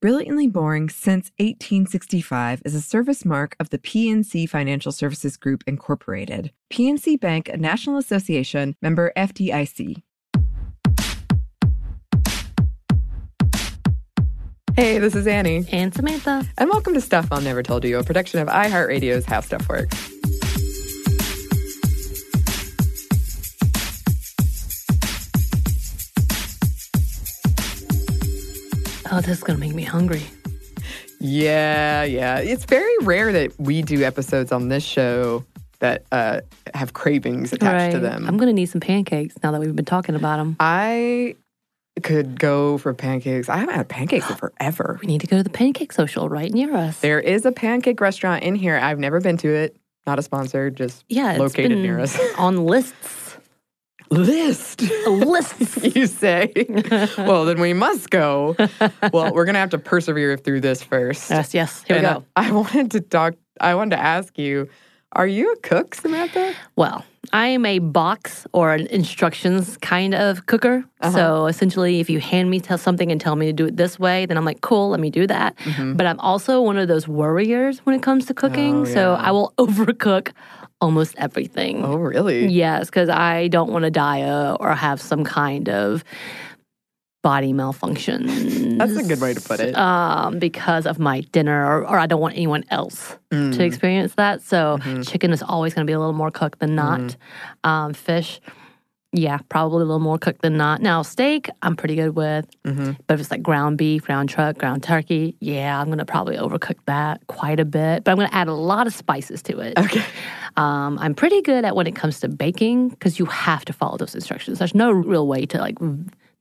Brilliantly Boring Since 1865 is a service mark of the PNC Financial Services Group, Incorporated. PNC Bank, a National Association member FDIC. Hey, this is Annie, And Samantha. and welcome to Stuff Mom Never Told You, a production of iHeartRadio's How Stuff Works. Oh, this is going to make me hungry. Yeah, yeah. It's very rare that we do episodes on this show that uh, have cravings attached to them. I'm going to need some pancakes now that we've been talking about them. I could go for pancakes. I haven't had pancakes in forever. We need to go to the pancake social right near us. There is a pancake restaurant in here. I've never been to it. Not a sponsor, just yeah, it's located near us. on lists. List, lists. you say? well, then we must go. Well, we're gonna have to persevere through this first. Yes, yes. Here And we I- go. I wanted to talk. I wanted to ask you: Are you a cook, Samantha? Well, I am a box or an instructions kind of cooker. Uh-huh. So essentially, if you hand me tell something and tell me to do it this way, then I'm like, cool, let me do that. But I'm also one of those worriers when it comes to cooking. Mm-hmm. Oh, So. I will overcook almost everything. Oh, really? Yes, because I don't want to die uh, or have some kind of body malfunction. That's a good way to put it. Um, because of my dinner, or, or I don't want anyone else Mm. to experience that. So Mm-hmm. chicken is always going to be a little more cooked than not. Um, fish, yeah, probably a little more cooked than not. Now steak, I'm pretty good with, Mm-hmm. but if it's like ground beef, ground truck, ground turkey, yeah, I'm going to probably overcook that quite a bit. But I'm going to add a lot of spices to it. Okay. Um, I'm pretty good at when it comes to baking because you have to follow those instructions. There's no real way to like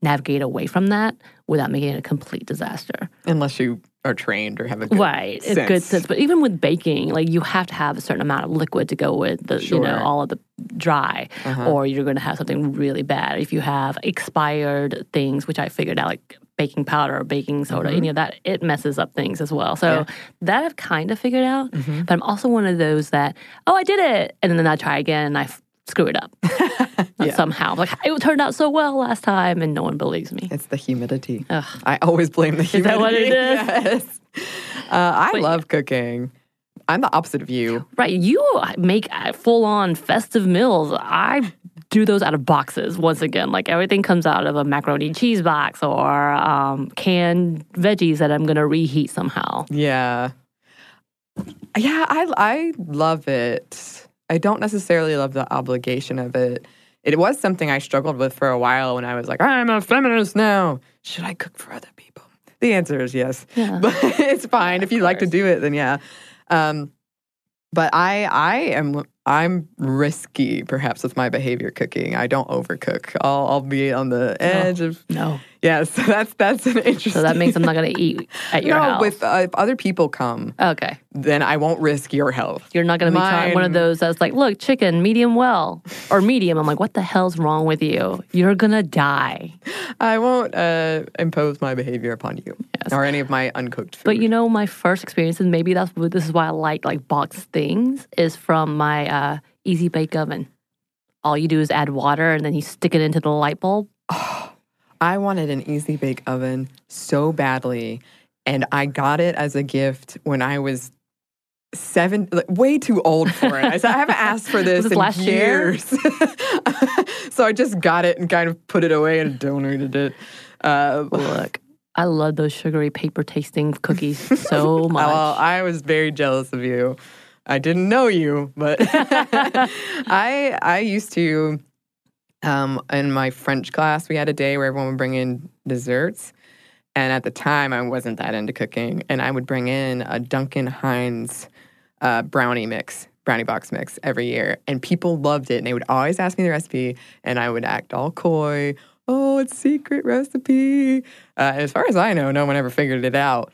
navigate away from that without making it a complete disaster. Unless you are trained or have a good Right, a good sense. But even with baking, like you have to have a certain amount of liquid to go with the, you know, all of the dry, Uh-huh. or you're going to have something really bad. If you have expired things, which I figured out, like baking powder or baking soda, Mm-hmm. any of that, it messes up things as well. So that I've kind of figured out. Mm-hmm. But I'm also one of those that, oh, I did it, and then I try again and I screw it up Yeah. somehow. Like it turned out so well last time, and no one believes me. It's the humidity. Ugh. I always blame the humidity. Is that what it is? Yes. Uh, I But- love cooking. I'm the opposite of you. Right. You make full on festive meals. I do those out of boxes once again. Like everything comes out of a macaroni and cheese box or um, canned veggies that I'm going to reheat somehow. Yeah. Yeah, I I love it. I don't necessarily love the obligation of it. It was something I struggled with for a while when I was like, I'm a feminist now. Should I cook for other people? The answer is yes. Yeah. But it's fine. if you like to do it, then yeah. Um, but I I am I'm risky, perhaps, with my behavior cooking. I don't overcook. I'll, I'll be on the edge of No. yes. that's that's an interesting. So that means I'm not going to eat at your no. house. With uh, if other people come, okay. then I won't risk your health. You're not going to be trying one of those that's like, look, chicken, medium well, or medium. I'm like, what the hell's wrong with you? You're going to die. I won't uh, impose my behavior upon you or any of my uncooked food. But you know, my first experience, and maybe that's this is why I like like boxed things, is from my uh, easy bake oven. All you do is add water and then you stick it into the light bulb. I wanted an easy bake oven so badly, and I got it as a gift when I was seven, like, way too old for it. I said I haven't asked for this it in last year? years, so I just got it and kind of put it away and donated it. Uh, Look, I love those sugary paper tasting cookies so much. Well, I was very jealous of you. I didn't know you, but I I used to um in my French class we had a day where everyone would bring in desserts. And at the time I wasn't that into cooking and I would bring in a Duncan Hines uh, brownie mix, brownie box mix every year. And people loved it and they would always ask me the recipe and I would act all coy. Oh, it's secret recipe. Uh, as far as I know, no one ever figured it out.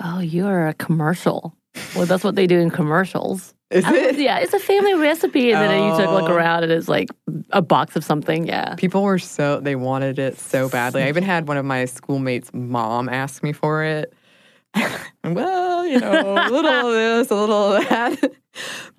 oh, you're a commercial. Well, that's what they do in commercials. Is it? yeah, it's a family recipe, and then you took a look Oh. around, and it's like a box of something. Yeah. People were so they wanted it so badly. I even had one of my schoolmates' mom ask me for it. well, you know, a little of this, a little of that.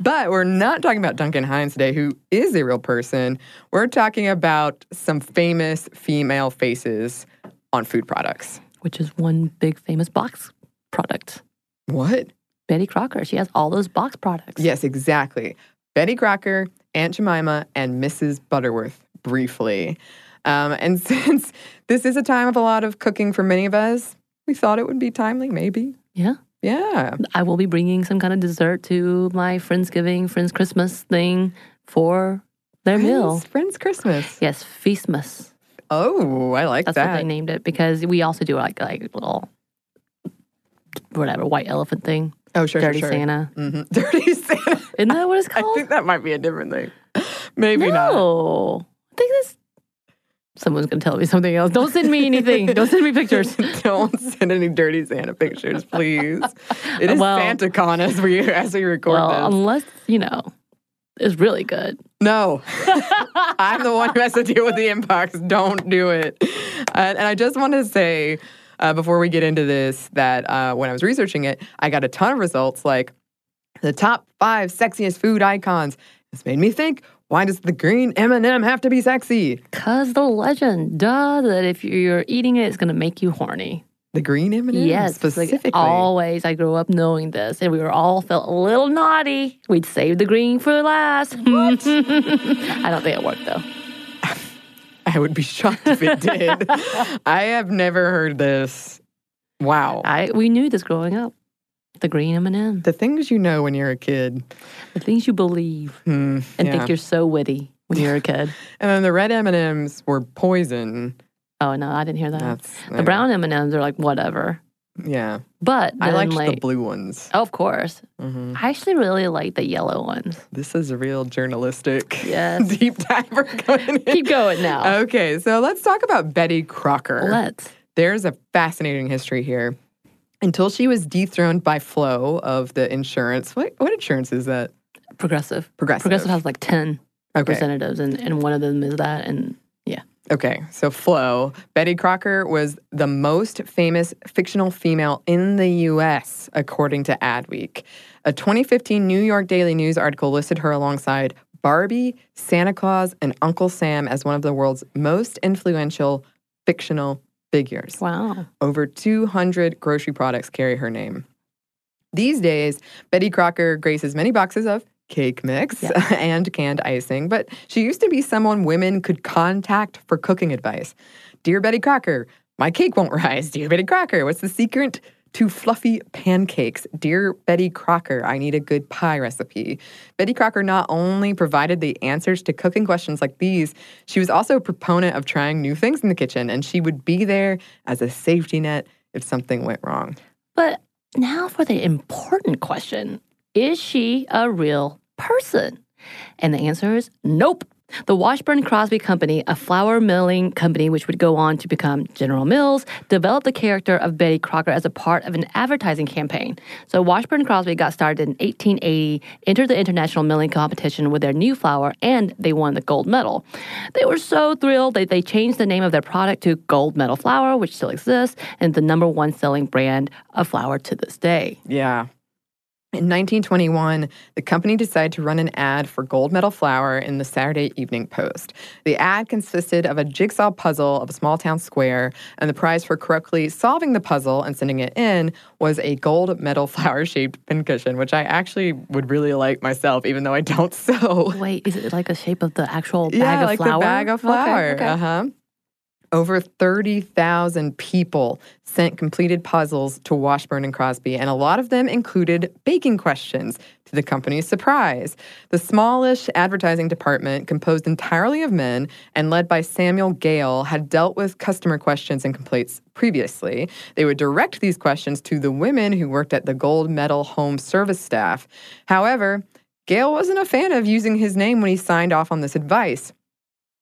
But we're not talking about Duncan Hines today, who is a real person. We're talking about some famous female faces on food products. Which is one big famous box product. What? Betty Crocker. She has all those box products. Yes, exactly. Betty Crocker, Aunt Jemima, and Mrs. Butterworth, briefly. Um, and since this is a time of a lot of cooking for many of us, we thought it would be timely, maybe. Yeah. Yeah. I will be bringing some kind of dessert to my Friendsgiving, Friends Christmas thing for their meal. Friends, Friends Christmas. Yes, Feastmas. Oh, I like That's what that. they named it because we also do like like little whatever white elephant thing, oh, sure, dirty sure, sure. Santa. hmm Dirty Santa. Isn't that what it's called? I think that might be a different thing. Maybe not. no, I think this. Someone's gonna tell me something else. Don't send me anything. Don't send me pictures. Don't send any dirty Santa pictures, please. It is Well- SantaCon as we as we record Well, this. unless you know, it's really good. No, I'm the one who has to deal with the inbox. Don't do it. Uh, and I just want to say uh, before we get into this that uh, when I was researching it, I got a ton of results like the top five sexiest food icons. This made me think: Why does the green M&M have to be sexy? Cause the legend, duh, that if you're eating it, it's gonna make you horny. The green M&M yes, like, specifically. always. I grew up knowing this, and we were all felt a little naughty. We'd save the green for last. I don't think it worked though. I would be shocked if it did. I have never heard this. Wow. I we knew this growing up. The green M and m the things you know when you're a kid. the things you believe Hmm, and yeah. think you're so witty when you're a kid. And then the red M&Ms were poison. Oh no, I didn't hear that. That's the brown M and M's are like whatever, Yeah, but I liked like, the blue ones. Oh, of course, hmm I actually really like the yellow ones. This is a real journalistic Yes. deep dive we're going. Keep going now. Okay, so let's talk about Betty Crocker. Let's. There's a fascinating history here. Until she was dethroned by Flo of the insurance. What what insurance is that? Progressive. Progressive. Progressive has like 10 Okay. representatives, and, and one of them is that. And. Okay, so Flo, Betty Crocker was the most famous fictional female in the US, according to Adweek. A 2015 New York Daily News article listed her alongside Barbie, Santa Claus, and Uncle Sam as one of the world's most influential fictional figures. Wow. Over 200 grocery products carry her name. These days, Betty Crocker graces many boxes of cake mix and canned icing, but she used to be someone women could contact for cooking advice. Dear Betty Crocker, my cake won't rise. Dear Betty Crocker, what's the secret to fluffy pancakes? Dear Betty Crocker, I need a good pie recipe. Betty Crocker not only provided the answers to cooking questions like these, she was also a proponent of trying new things in the kitchen, and she would be there as a safety net if something went wrong. But now for the important question Is she a real person? And the answer is nope. The Washburn Crosby Company, a flour milling company which would go on to become General Mills, developed the character of Betty Crocker as a part of an advertising campaign. So Washburn Crosby got started in 1880, entered the international milling competition with their new flour, and they won the gold medal. They were so thrilled that they changed the name of their product to Gold Medal Flour, which still exists and the number one selling brand of flour to this day. Yeah. In 1921, the company decided to run an ad for gold medal flour in the Saturday Evening Post. The ad consisted of a jigsaw puzzle of a small town square, and the prize for correctly solving the puzzle and sending it in was a gold medal flour shaped pincushion, which I actually would really like myself, even though I don't sew. Wait, is it like a shape of the actual bag yeah, of like flour? the bag of flour. Okay, okay. Uh huh. Over 30,000 people sent completed puzzles to Washburn and Crosby, and a lot of them included baking questions to the company's surprise. The smallish advertising department, composed entirely of men and led by Samuel Gale, had dealt with customer questions and complaints previously. They would direct these questions to the women who worked at the gold medal home service staff. However, Gale wasn't a fan of using his name when he signed off on this advice.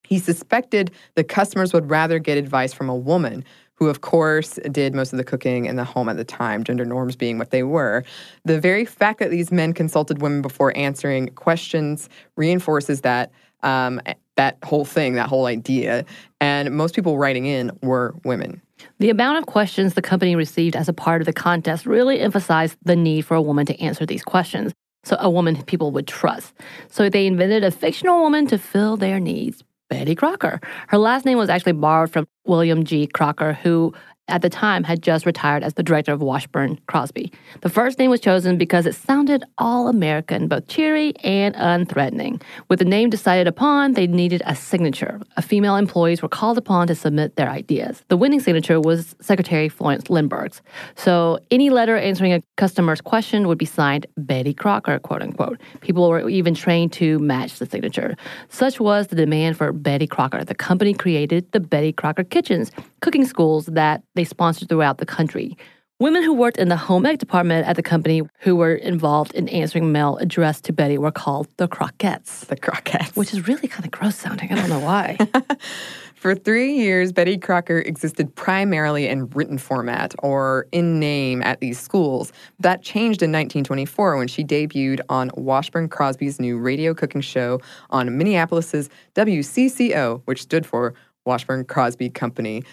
He suspected the customers would rather get advice from a woman, who, of course, did most of the cooking in the home at the time, gender norms being what they were. The very fact that these men consulted women before answering questions reinforces that. Um, that whole thing, that whole idea. And most people writing in were women. The amount of questions the company received as a part of the contest really emphasized the need for a woman to answer these questions. So, a woman people would trust. So, they invented a fictional woman to fill their needs Betty Crocker. Her last name was actually borrowed from William G. Crocker, who at the time had just retired as the director of Washburn Crosby. The first name was chosen because it sounded all American, both cheery and unthreatening. With the name decided upon, they needed a signature. A female employees were called upon to submit their ideas. The winning signature was Secretary Florence Lindeberg's. So any letter answering a customer's question would be signed Betty Crocker, quote unquote. People were even trained to match the signature. Such was the demand for Betty Crocker. The company created the Betty Crocker Kitchens, cooking schools that they sponsored throughout the country. Women who worked in the home ec department at the company who were involved in answering mail addressed to Betty were called the Croquettes, The Croquettes. which is really kind of gross sounding. I don't know why. For three years, Betty Crocker existed primarily in written format or in name at these schools. That changed in 1924 when she debuted on Washburn Crosby's new radio cooking show on Minneapolis's WCCO, which stood for Washburn Crosby Company.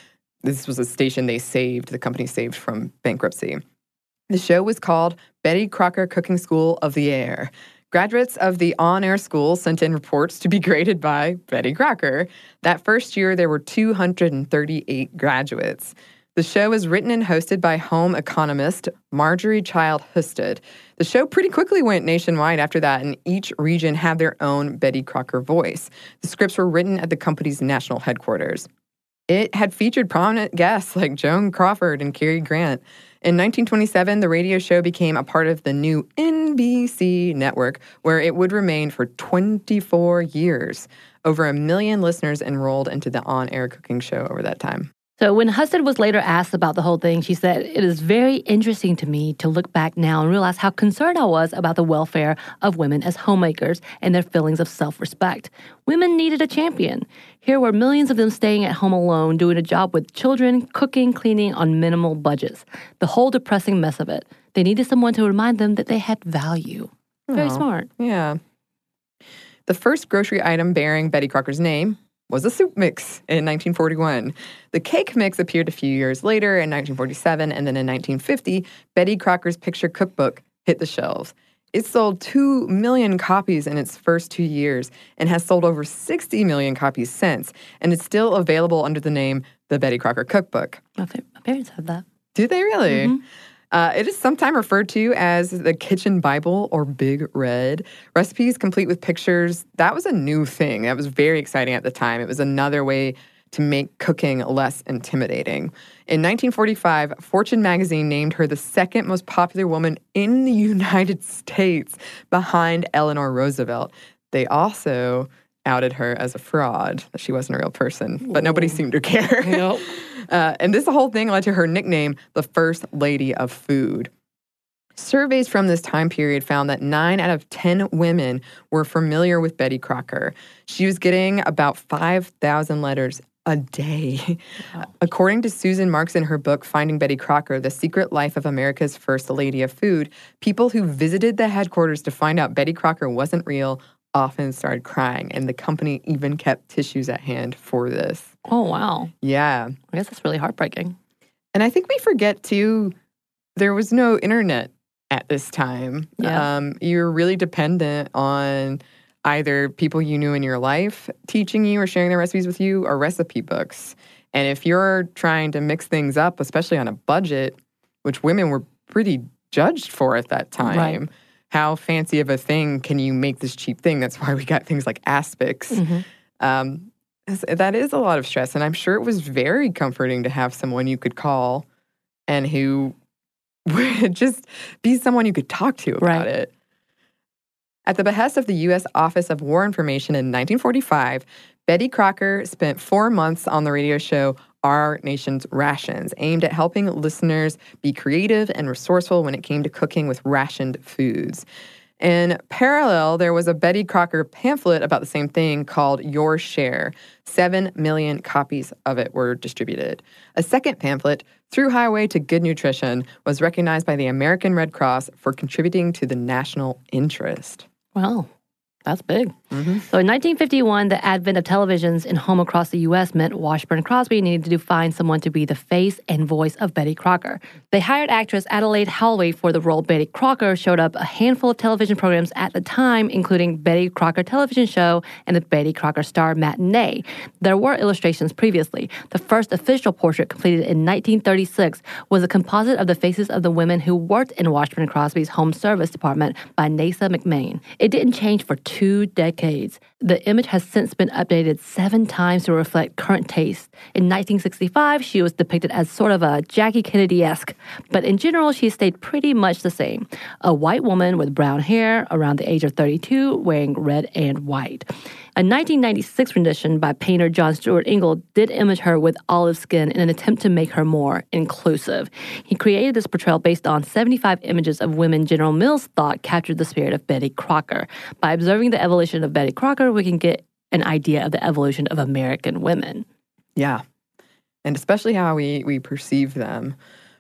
This was a station they saved, the company saved from bankruptcy. The show was called Betty Crocker Cooking School of the Air. Graduates of the on air school sent in reports to be graded by Betty Crocker. That first year, there were 238 graduates. The show was written and hosted by home economist Marjorie Child Husted. The show pretty quickly went nationwide after that, and each region had their own Betty Crocker voice. The scripts were written at the company's national headquarters. It had featured prominent guests like Joan Crawford and Cary Grant. In 1927, the radio show became a part of the new NBC network, where it would remain for 24 years. Over a million listeners enrolled into the on air cooking show over that time. So when Husted was later asked about the whole thing, she said, It is very interesting to me to look back now and realize how concerned I was about the welfare of women as homemakers and their feelings of self respect. Women needed a champion. Here were millions of them staying at home alone, doing a job with children, cooking, cleaning on minimal budgets. The whole depressing mess of it. They needed someone to remind them that they had value. Very smart. Yeah. The first grocery item bearing Betty Crocker's name was a soup mix in 1941. The cake mix appeared a few years later in 1947, and then in 1950, Betty Crocker's picture cookbook hit the shelves. It sold 2 million copies in its first two years and has sold over 60 million copies since, and it's still available under the name The Betty Crocker Cookbook. Oh, my, my parents have that. Do they really? Mm-hmm. Uh, it is sometimes referred to as the Kitchen Bible or Big Red. Recipes complete with pictures. That was a new thing. That was very exciting at the time. It was another way to make cooking less intimidating. In 1945, Fortune magazine named her the second most popular woman in the United States behind Eleanor Roosevelt. They also outed her as a fraud, that she wasn't a real person, but nobody seemed to care. Nope. Uh, and this whole thing led to her nickname, the First Lady of Food. Surveys from this time period found that nine out of 10 women were familiar with Betty Crocker. She was getting about 5,000 letters a day. According to Susan Marks in her book, Finding Betty Crocker The Secret Life of America's First Lady of Food, people who visited the headquarters to find out Betty Crocker wasn't real often started crying, and the company even kept tissues at hand for this. Oh, wow. Yeah. I guess that's really heartbreaking. And I think we forget too, there was no internet at this time. Yeah. Um, you're really dependent on either people you knew in your life teaching you or sharing their recipes with you or recipe books. And if you're trying to mix things up, especially on a budget, which women were pretty judged for at that time, Right. how fancy of a thing can you make this cheap thing? That's why we got things like aspics. Mhm. Um, that is a lot of stress. And I'm sure it was very comforting to have someone you could call and who would just be someone you could talk to about Right. it. At the behest of the U.S. Office of War Information in 1945, Betty Crocker spent four months on the radio show Our Nation's Rations, aimed at helping listeners be creative and resourceful when it came to cooking with rationed foods. In parallel, there was a Betty Crocker pamphlet about the same thing called Your Share. Seven million copies of it were distributed. A second pamphlet, Through Highway to Good Nutrition, was recognized by the American Red Cross for contributing to the national interest. Wow. That's big. Mm-hmm. So in 1951, the advent of televisions in home across the U.S. meant Washburn Crosby needed to find someone to be the face and voice of Betty Crocker. They hired actress Adelaide Hawley for the role. Betty Crocker showed up a handful of television programs at the time, including Betty Crocker Television Show and the Betty Crocker Star Matinee. There were illustrations previously. The first official portrait, completed in 1936, was a composite of the faces of the women who worked in Washburn Crosby's home service department by Neysa McMein. It didn't change for two decades. The image has since been updated seven times to reflect current taste. In 1965, she was depicted as sort of a Jackie Kennedy esque, but in general, she stayed pretty much the same. A white woman with brown hair around the age of 32, wearing red and white. A 1996 rendition by painter John Stuart Ingle did image her with olive skin in an attempt to make her more inclusive. He created this portrayal based on 75 images of women General Mills thought captured the spirit of Betty Crocker. By observing the evolution of Betty Crocker, we can get an idea of the evolution of American women. Yeah. And especially how we, we perceive them.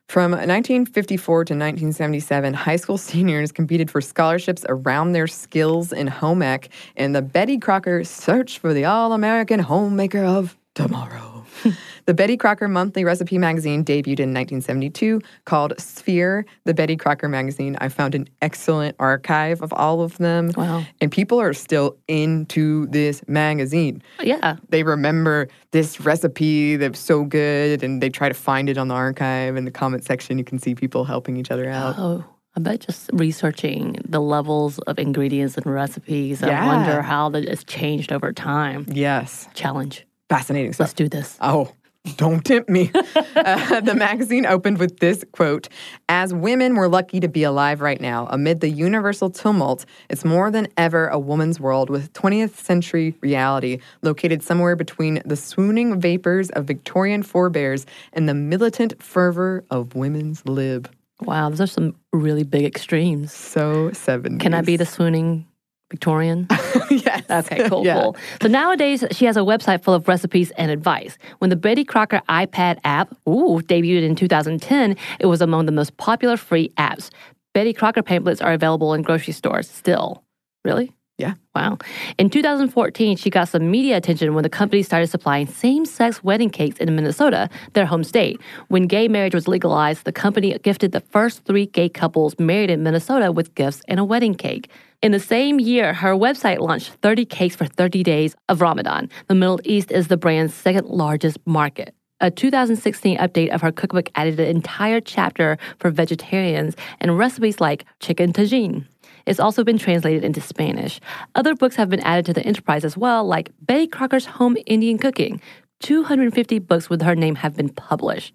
From 1954 to 1977, high school seniors competed for scholarships around their skills in home ec in the Betty Crocker Search for the All American Homemaker of Tomorrow. the Betty Crocker Monthly Recipe Magazine debuted in 1972 called Sphere, the Betty Crocker magazine. I found an excellent archive of all of them. Wow. And people are still into this magazine Yeah. they remember this recipe that's so good and they try to find it on the archive in the comment section you can see people helping each other out Oh, I bet just researching the levels of ingredients and recipes, yeah. I wonder how that has changed over time. yes Challenge. fascinating stuff Let's do this. oh don't tempt me uh, the magazine opened with this quote as women we're lucky to be alive right now amid the universal tumult it's more than ever a woman's world with 20th century reality located somewhere between the swooning vapors of victorian forebears and the militant fervor of women's lib Wow, those are some really big extremes. So 70s. Can I be the swooning Victorian? yes. Okay, cool, Yeah. cool. So nowadays, she has a website full of recipes and advice. When the Betty Crocker iPad app, ooh, debuted in 2010, it was among the most popular free apps. Betty Crocker pamphlets are available in grocery stores still. Really? Yeah. Wow. In 2014, she got some media attention when the company started supplying same sex wedding cakes in Minnesota, their home state. When gay marriage was legalized, the company gifted the first three gay couples married in Minnesota with gifts and a wedding cake. In the same year, her website launched 30 cakes for 30 days of Ramadan. The Middle East is the brand's second largest market. A 2016 update of her cookbook added an entire chapter for vegetarians and recipes like chicken tagine. It's also been translated into Spanish. Other books have been added to the enterprise as well, like Betty Crocker's Home Indian Cooking. 250 books with her name have been published.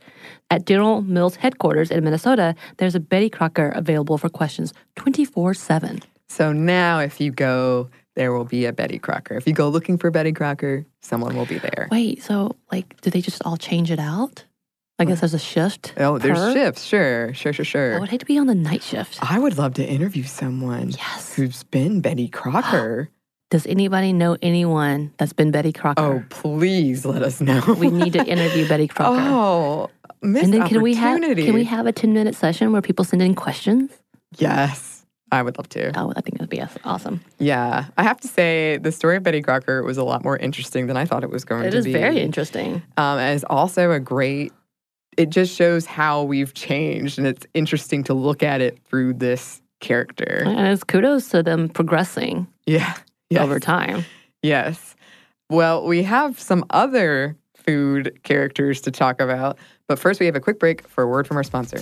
At General Mills headquarters in Minnesota, there's a Betty Crocker available for questions 24 7. So now if you go, there will be a Betty Crocker. If you go looking for Betty Crocker, someone will be there. Wait, so like, do they just all change it out? I guess there's a shift. Oh, there's per. shifts. Sure, sure, sure, sure. I would hate to be on the night shift. I would love to interview someone Yes. who's been Betty Crocker. Does anybody know anyone that's been Betty Crocker? oh, please let us know. we need to interview Betty Crocker. Oh, missed and then can we have can we have a 10 minute session where people send in questions? Yes, I would love to. Oh, I think that'd be awesome. Yeah, I have to say the story of Betty Crocker was a lot more interesting than I thought it was going It to is be. very interesting. Um, and it's also a great. It just shows how we've changed, and it's interesting to look at it through this character. And it's kudos to them progressing Yeah. Yes. over time. Yes. Well, we have some other food characters to talk about, but first we have a quick break for a word from our sponsor.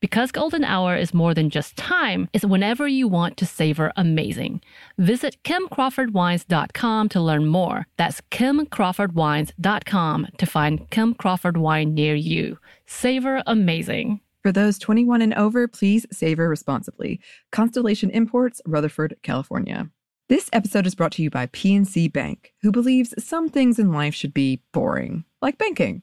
Because golden hour is more than just time, it's whenever you want to savor amazing. Visit kimcrawfordwines.com to learn more. That's kimcrawfordwines.com to find Kim Crawford wine near you. Savor amazing. For those 21 and over, please savor responsibly. Constellation Imports, Rutherford, California. This episode is brought to you by PNC Bank, who believes some things in life should be boring, like banking.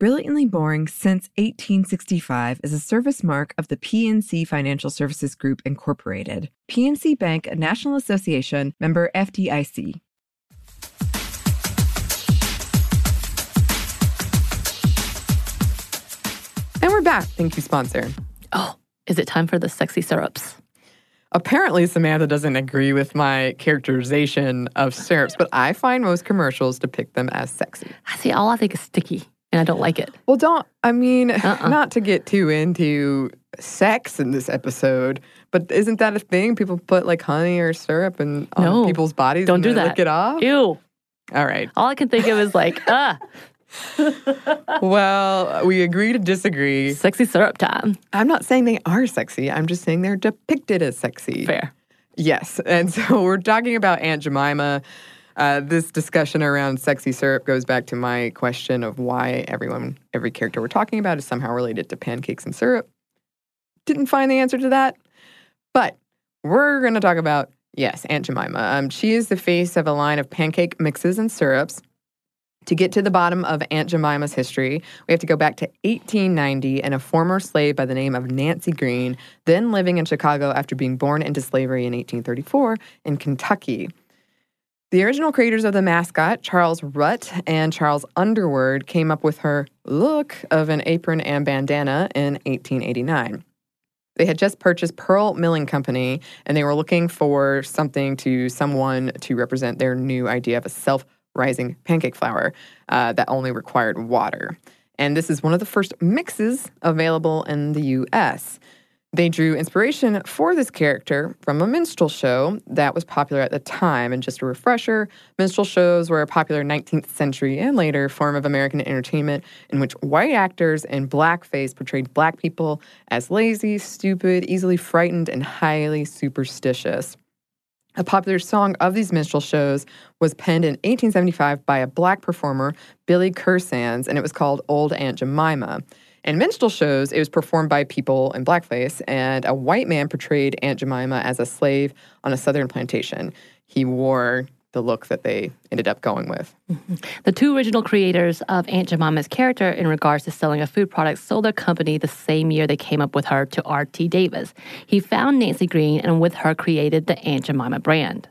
Brilliantly Boring Since 1865 is a service mark of the PNC Financial Services Group, Incorporated. PNC Bank, a National Association, member FDIC. And we're back. Thank you, sponsor. Oh, is it time for the sexy syrups? Apparently, Samantha doesn't agree with my characterization of syrups, but I find most commercials depict them as sexy. I see, all I think is sticky, and I don't like it. Well, don't, I mean, Uh-uh. not to get too into sex in this episode, but isn't that a thing? People put like honey or syrup in on No, people's bodies Don't and do that. lick it off? Ew. All right. All I can think of is like, ah, Well, we agree to disagree. sexy syrup time. I'm not saying they are sexy. I'm just saying they're depicted as sexy. Fair. Yes. And so we're talking about Aunt Jemima. Uh, this discussion around sexy syrup goes back to my question of why everyone, every character we're talking about is somehow related to pancakes and syrup. Didn't find the answer to that. But we're going to talk about, yes, Aunt Jemima. Um, she is the face of a line of pancake mixes and syrups. To get to the bottom of Aunt Jemima's history, we have to go back to 1890 and a former slave by the name of Nancy Green, then living in Chicago after being born into slavery in 1834 in Kentucky. The original creators of the mascot, Charles Rutt and Charles Underwood, came up with her look of an apron and bandana in 1889. They had just purchased Pearl Milling Company and they were looking for something to someone to represent their new idea of a self rising pancake flour uh, that only required water. And this is one of the first mixes available in the US. They drew inspiration for this character from a minstrel show that was popular at the time. And just a refresher, minstrel shows were a popular 19th century and later form of American entertainment in which white actors in blackface portrayed black people as lazy, stupid, easily frightened, and highly superstitious. A popular song of these minstrel shows was penned in 1875 by a black performer, Billy Kersands, and it was called Old Aunt Jemima. In minstrel shows, it was performed by people in blackface, and a white man portrayed Aunt Jemima as a slave on a southern plantation. He wore the look that they ended up going with. Mm-hmm. The two original creators of Aunt Jemima's character in regards to selling a food product sold their company the same year they came up with her to R.T. Davis. He found Nancy Green and with her created the Aunt Jemima brand.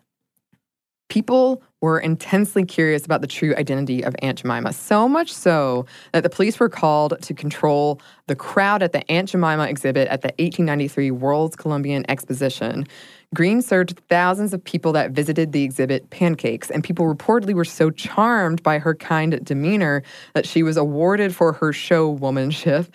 People were intensely curious about the true identity of Aunt Jemima, so much so that the police were called to control the crowd at the Aunt Jemima exhibit at the 1893 World's Columbian Exposition. Green served thousands of people that visited the exhibit pancakes, and people reportedly were so charmed by her kind demeanor that she was awarded for her show womanship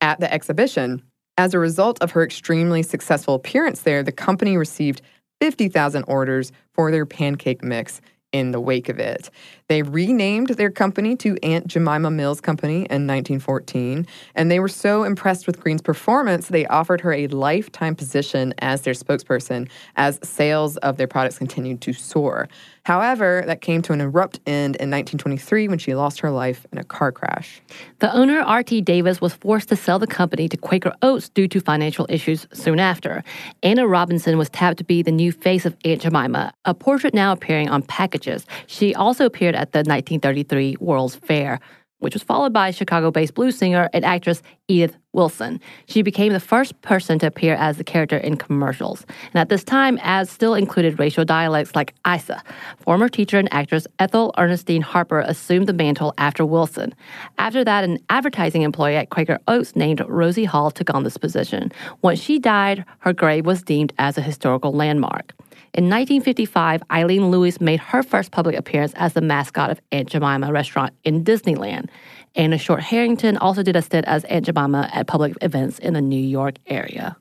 at the exhibition. As a result of her extremely successful appearance there, the company received 50,000 orders for their pancake mix in the wake of it. They renamed their company to Aunt Jemima Mills Company in 1914, and they were so impressed with Green's performance, they offered her a lifetime position as their spokesperson as sales of their products continued to soar. However, that came to an abrupt end in 1923 when she lost her life in a car crash. The owner, R.T. Davis, was forced to sell the company to Quaker Oats due to financial issues soon after. Anna Robinson was tapped to be the new face of Aunt Jemima, a portrait now appearing on packages. She also appeared at the 1933 World's Fair which was followed by Chicago based blues singer and actress Edith Wilson. She became the first person to appear as the character in commercials. And at this time, ads still included racial dialects like Isa. Former teacher and actress Ethel Ernestine Harper assumed the mantle after Wilson. After that, an advertising employee at Quaker Oats named Rosie Hall took on this position. Once she died, her grave was deemed as a historical landmark. In 1955, Aylene Lewis made her first public appearance as the mascot of Aunt Jemima restaurant in Disneyland. Anna Short Harrington also did a stint as Aunt Jemima at public events in the New York area.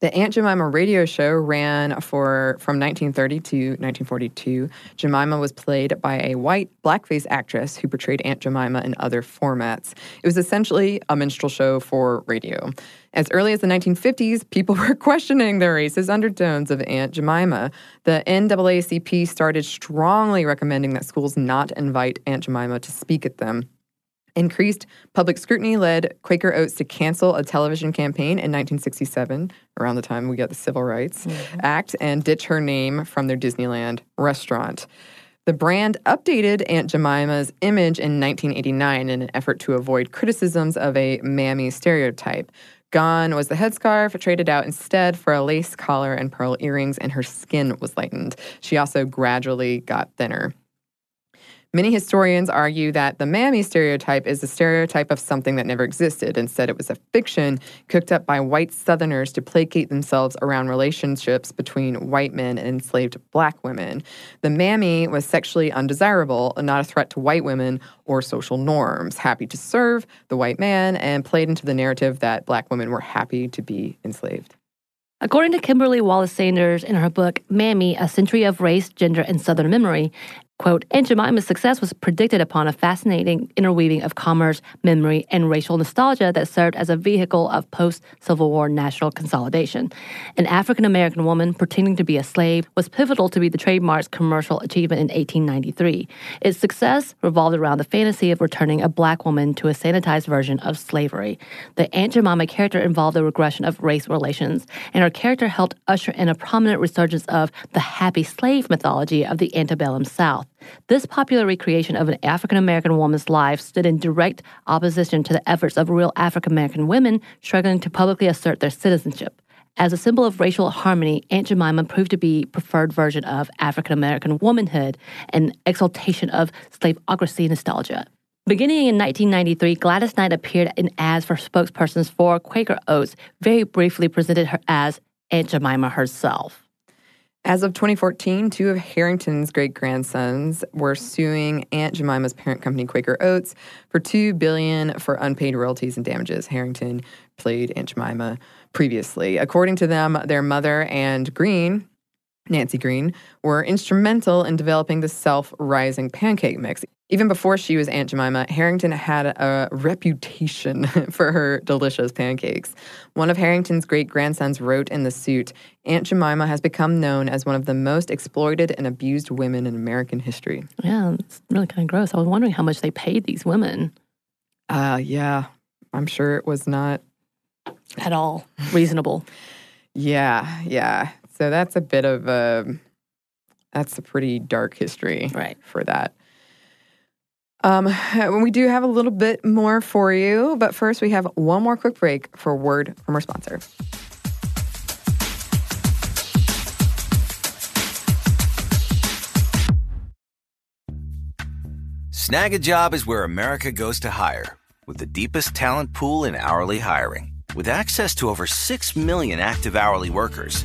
The Aunt Jemima radio show ran for from 1930 to 1942. Jemima was played by a white blackface actress who portrayed Aunt Jemima in other formats. It was essentially a minstrel show for radio. As early as the 1950s, people were questioning the racist undertones of Aunt Jemima. The NAACP started strongly recommending that schools not invite Aunt Jemima to speak at them. Increased public scrutiny led Quaker Oats to cancel a television campaign in 1967, around the time we got the Civil Rights mm-hmm. Act, and ditch her name from their Disneyland restaurant. The brand updated Aunt Jemima's image in 1989 in an effort to avoid criticisms of a mammy stereotype. Gone was the headscarf, traded out instead for a lace collar and pearl earrings, and her skin was lightened. She also gradually got thinner. Many historians argue that the mammy stereotype is a stereotype of something that never existed. Instead, it was a fiction cooked up by white Southerners to placate themselves around relationships between white men and enslaved black women. The mammy was sexually undesirable, not a threat to white women or social norms, happy to serve the white man, and played into the narrative that black women were happy to be enslaved. According to Kimberly Wallace Sanders in her book, Mammy A Century of Race, Gender, and Southern Memory, Quote, Aunt Jemima's success was predicted upon a fascinating interweaving of commerce, memory, and racial nostalgia that served as a vehicle of post Civil War national consolidation. An African American woman pretending to be a slave was pivotal to be the trademark's commercial achievement in 1893. Its success revolved around the fantasy of returning a black woman to a sanitized version of slavery. The Aunt Jemima character involved the regression of race relations, and her character helped usher in a prominent resurgence of the happy slave mythology of the antebellum South. This popular recreation of an African American woman's life stood in direct opposition to the efforts of real African American women struggling to publicly assert their citizenship. As a symbol of racial harmony, Aunt Jemima proved to be preferred version of African American womanhood and exaltation of slaveocracy nostalgia. Beginning in 1993, Gladys Knight appeared in ads for spokespersons for Quaker Oats, very briefly presented her as Aunt Jemima herself. As of 2014, two of Harrington's great grandsons were suing Aunt Jemima's parent company, Quaker Oats, for two billion for unpaid royalties and damages. Harrington played Aunt Jemima previously. According to them, their mother and Green, Nancy Green, were instrumental in developing the self rising pancake mix. Even before she was Aunt Jemima, Harrington had a reputation for her delicious pancakes. One of Harrington's great grandsons wrote in the suit Aunt Jemima has become known as one of the most exploited and abused women in American history. Yeah, it's really kind of gross. I was wondering how much they paid these women. Uh, yeah, I'm sure it was not at all reasonable. yeah, yeah. So that's a bit of a that's a pretty dark history right. for that. Um, we do have a little bit more for you, but first we have one more quick break for word from our sponsor. Snagajob is where America goes to hire, with the deepest talent pool in hourly hiring. With access to over 6 million active hourly workers,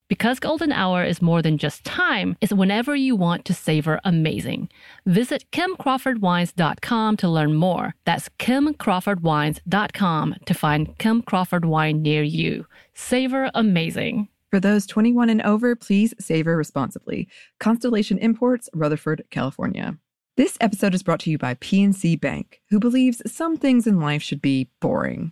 Because golden hour is more than just time, it's whenever you want to savor amazing. Visit kimcrawfordwines.com to learn more. That's kimcrawfordwines.com to find Kim Crawford wine near you. Savor amazing. For those 21 and over, please savor responsibly. Constellation Imports, Rutherford, California. This episode is brought to you by PNC Bank, who believes some things in life should be boring,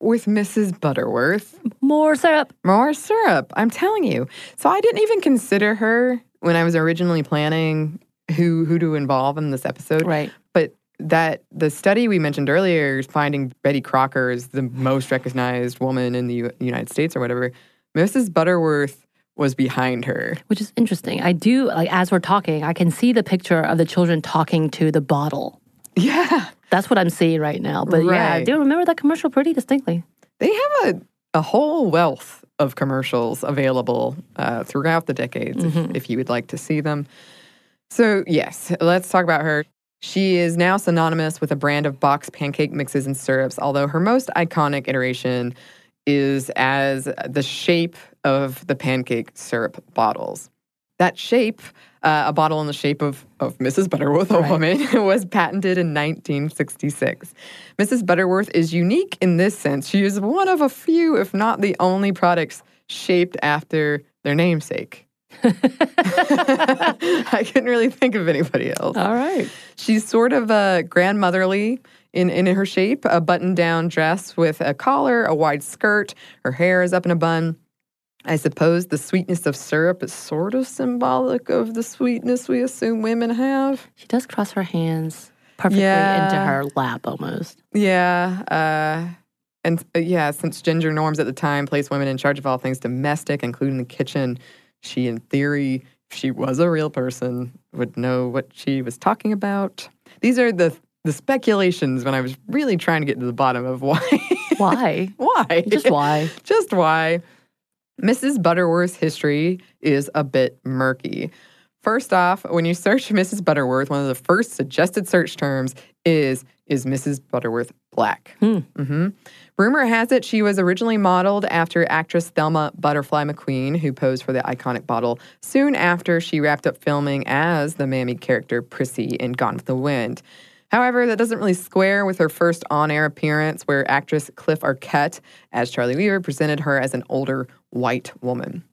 with Mrs. Butterworth. More syrup. More syrup. I'm telling you. So I didn't even consider her when I was originally planning who who to involve in this episode. Right. But that the study we mentioned earlier, finding Betty Crocker is the most recognized woman in the U- United States or whatever. Mrs. Butterworth was behind her, which is interesting. I do like as we're talking, I can see the picture of the children talking to the bottle. Yeah. That's what I'm seeing right now. But right. yeah, I do remember that commercial pretty distinctly. They have a, a whole wealth of commercials available uh, throughout the decades mm-hmm. if, if you would like to see them. So, yes, let's talk about her. She is now synonymous with a brand of box pancake mixes and syrups, although her most iconic iteration is as the shape of the pancake syrup bottles. That shape, uh, a bottle in the shape of, of Mrs. Butterworth, a woman, was patented in 1966. Mrs. Butterworth is unique in this sense. She is one of a few, if not the only, products shaped after their namesake. I couldn't really think of anybody else. All right. She's sort of uh, grandmotherly in, in her shape, a button down dress with a collar, a wide skirt. Her hair is up in a bun. I suppose the sweetness of syrup is sort of symbolic of the sweetness we assume women have. She does cross her hands perfectly Yeah. into her lap almost. Yeah. Uh, and uh, yeah, since gender norms at the time placed women in charge of all things domestic, including the kitchen, she, in theory, if she was a real person, would know what she was talking about. These are the the speculations when I was really trying to get to the bottom of why. Why? why? Just why? Just why. Mrs. Butterworth's history is a bit murky. First off, when you search Mrs. Butterworth, one of the first suggested search terms is Is Mrs. Butterworth black? hmm Rumor has it she was originally modeled after actress Thelma Butterfly McQueen, who posed for the iconic bottle soon after she wrapped up filming as the mammy character Prissy in Gone with the Wind. However, that doesn't really square with her first on air appearance, where actress Cliff Arquette, as Charlie Weaver, presented her as an older white woman.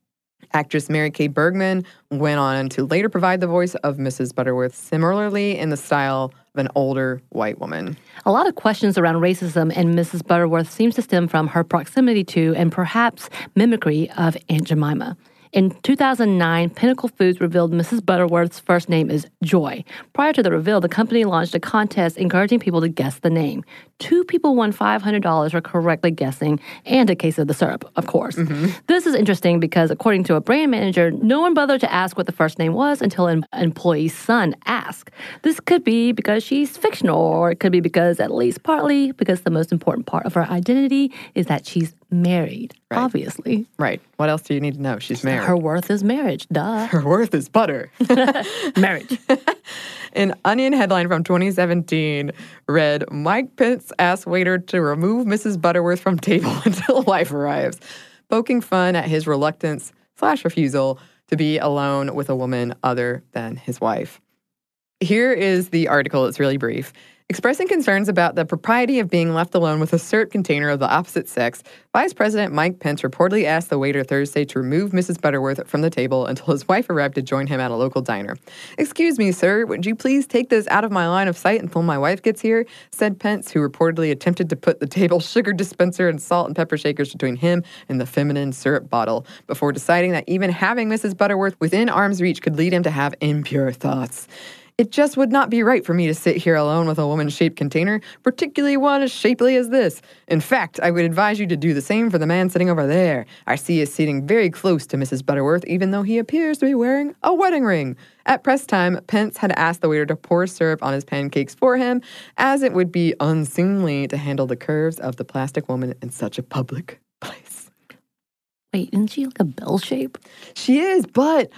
Actress Mary Kay Bergman went on to later provide the voice of Mrs. Butterworth, similarly in the style of an older white woman. A lot of questions around racism and Mrs. Butterworth seems to stem from her proximity to and perhaps mimicry of Aunt Jemima. In 2009, Pinnacle Foods revealed Mrs. Butterworth's first name is Joy. Prior to the reveal, the company launched a contest encouraging people to guess the name. Two people won $500 for correctly guessing and a case of the syrup, of course. Mm-hmm. This is interesting because, according to a brand manager, no one bothered to ask what the first name was until an employee's son asked. This could be because she's fictional, or it could be because, at least partly, because the most important part of her identity is that she's married, obviously. Right. What else do you need to know? She's married. Her worth is marriage, duh. Her worth is butter. marriage. An Onion headline from 2017 read Mike Pence asks waiter to remove Mrs. Butterworth from table until wife arrives, poking fun at his reluctance slash refusal to be alone with a woman other than his wife. Here is the article. It's really brief. Expressing concerns about the propriety of being left alone with a syrup container of the opposite sex, Vice President Mike Pence reportedly asked the waiter Thursday to remove Mrs. Butterworth from the table until his wife arrived to join him at a local diner. Excuse me, sir, would you please take this out of my line of sight until my wife gets here? said Pence, who reportedly attempted to put the table sugar dispenser and salt and pepper shakers between him and the feminine syrup bottle, before deciding that even having Mrs. Butterworth within arm's reach could lead him to have impure thoughts. It just would not be right for me to sit here alone with a woman shaped container, particularly one as shapely as this. In fact, I would advise you to do the same for the man sitting over there. I see is sitting very close to Mrs. Butterworth, even though he appears to be wearing a wedding ring. At press time, Pence had asked the waiter to pour syrup on his pancakes for him, as it would be unseemly to handle the curves of the plastic woman in such a public place. Wait, isn't she like a bell shape? She is, but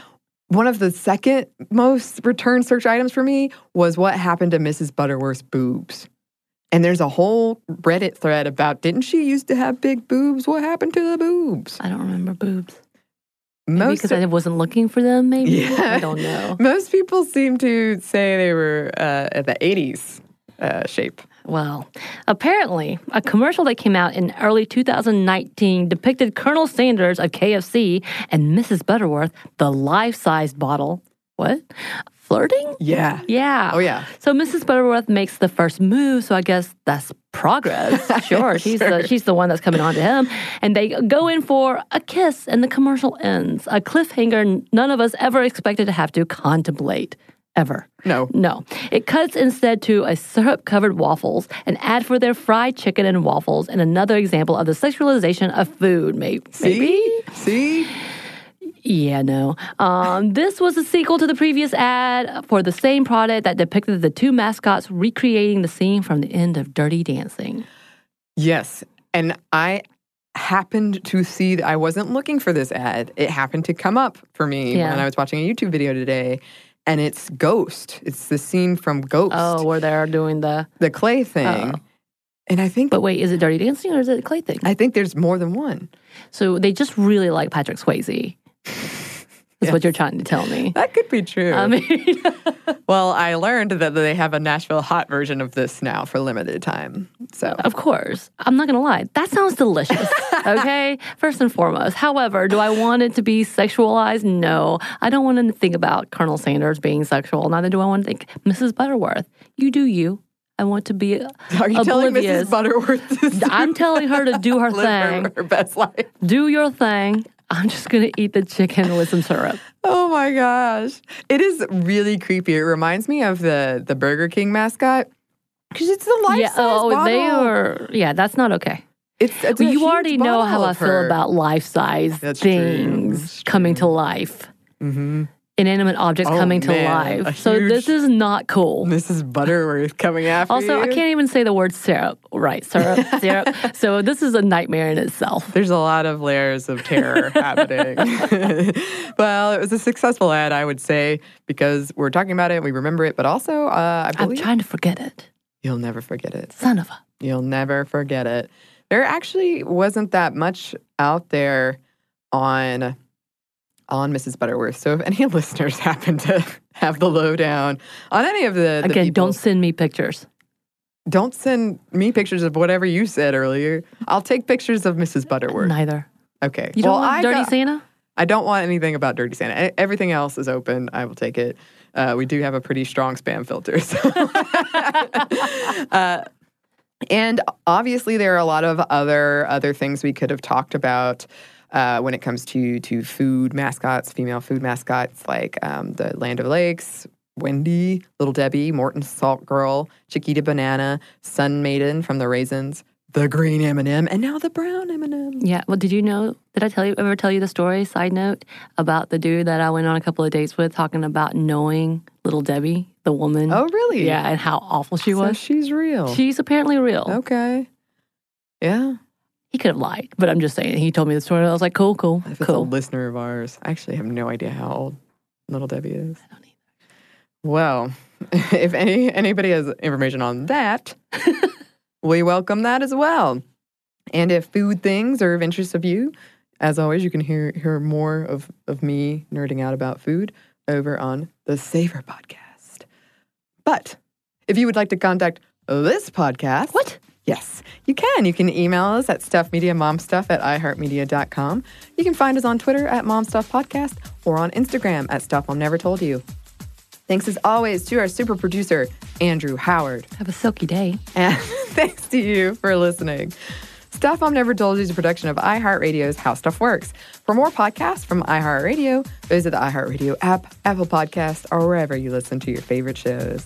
one of the second most return search items for me was what happened to Mrs. Butterworth's boobs. And there's a whole Reddit thread about didn't she used to have big boobs? What happened to the boobs? I don't remember boobs. Maybe Most because I wasn't looking for them, maybe? Yeah. I don't know. most people seem to say they were uh, at the 80s uh, shape. Well, apparently, a commercial that came out in early 2019 depicted Colonel Sanders of KFC and Mrs. Butterworth, the life sized bottle. What? Flirting? Yeah. Yeah. Oh, yeah. So Mrs. Butterworth makes the first move, so I guess that's progress. Sure, she's the she's the one that's coming on to him, and they go in for a kiss, and the commercial ends. A cliffhanger none of us ever expected to have to contemplate. Ever. No. No. It cuts instead to a syrup covered waffles, an ad for their fried chicken and waffles, and another example of the sexualization of food. Maybe. See? See? Yeah, no. Um, this was a sequel to the previous ad for the same product that depicted the two mascots recreating the scene from the end of Dirty Dancing. Yes. And I happened to see that I wasn't looking for this ad. It happened to come up for me Yeah. when I was watching a YouTube video today. And it's Ghost. It's the scene from Ghost, Oh, where they're doing the. the clay thing. Oh. And I think But wait, is it Dirty Dancing or is it a Clay thing? I think there's more than one. So they just really like Patrick Swayze. That's what you're trying to tell me. That could be true. I mean, well, I learned that they have a Nashville hot version of this now for limited time. So, of course, I'm not going to lie. That sounds delicious. Okay. First and foremost. However, do I want it to be sexualized? No. I don't want to think about Colonel Sanders being sexual. Neither do I want to think Mrs. Butterworth. You do you. I want to be are you telling. Mrs. Butterworth? I'm telling her to do her thing. her, her best life. Do your thing. I'm just going to eat the chicken with some syrup. Oh my gosh, it is really creepy. It reminds me of the the Burger King mascot because it's the life yeah. size Oh, bottle. they are. Yeah, that's not okay. It's, it's you already know how I feel her. about life size That's things coming to life, Mm-hmm. Inanimate objects Oh, coming to man, life. So this is not cool. This is Butterworth coming after Also, I can't even say the word syrup. Right, syrup, syrup. So this is a nightmare in itself. There's a lot of layers of terror happening. well, it was a successful ad, I would say, because we're talking about it, we remember it, but also, uh, I I'm trying to forget it. you'll never forget it. Son of a. You'll never forget it. There actually wasn't that much out there on on Mrs. Butterworth. So if any listeners happen to have the lowdown on any of the, the Again, people, don't send me pictures. don't send me pictures of whatever you said earlier. I'll take pictures of Mrs. Butterworth. Neither. Okay. You don't want I Dirty Santa? I don't want anything about Dirty Santa. Everything else is open. I will take it. Uh, we do have a pretty strong spam filter. So. uh, and obviously, there are a lot of other other things we could have talked about uh, when it comes to to food mascots, female food mascots like um, the Land O'Lakes, Wendy, Little Debbie, Morton Salt Girl, Chiquita Banana, Sun Maiden from the Raisins, the Green M&M, and now the Brown M&M. Yeah. Well, did you know? Did I tell you ever tell you the story? Side note about the dude that I went on a couple of dates with, talking about knowing Little Debbie, the woman. Oh, really? Yeah, and how awful she So was. she's real. She's apparently real. Okay. Yeah. He could have lied, but I'm just saying. He told me the story. I was like, cool, cool, If it's a cool. listener of ours, I actually have no idea how old little Debbie is. I don't either. Well, if any anybody has information on that, we welcome that as well. And if food things are of interest of you, as always, you can hear hear more of, of me nerding out about food over on the Savor podcast. But if you would like to contact this podcast, What? Yes, you can. You can email us at stuffmediamomstuff at iheartmedia.com. You can find us on Twitter at momstuffpodcast or on Instagram at Stuff Mom Never Told You. Thanks as always to our super producer, Andrew Howard. Have a silky day. And thanks to you for listening. Stuff Mom Never Told You is a production of iHeartRadio's How Stuff Works. For more podcasts from iHeartRadio, visit the iHeartRadio app, Apple Podcasts, or wherever you listen to your favorite shows.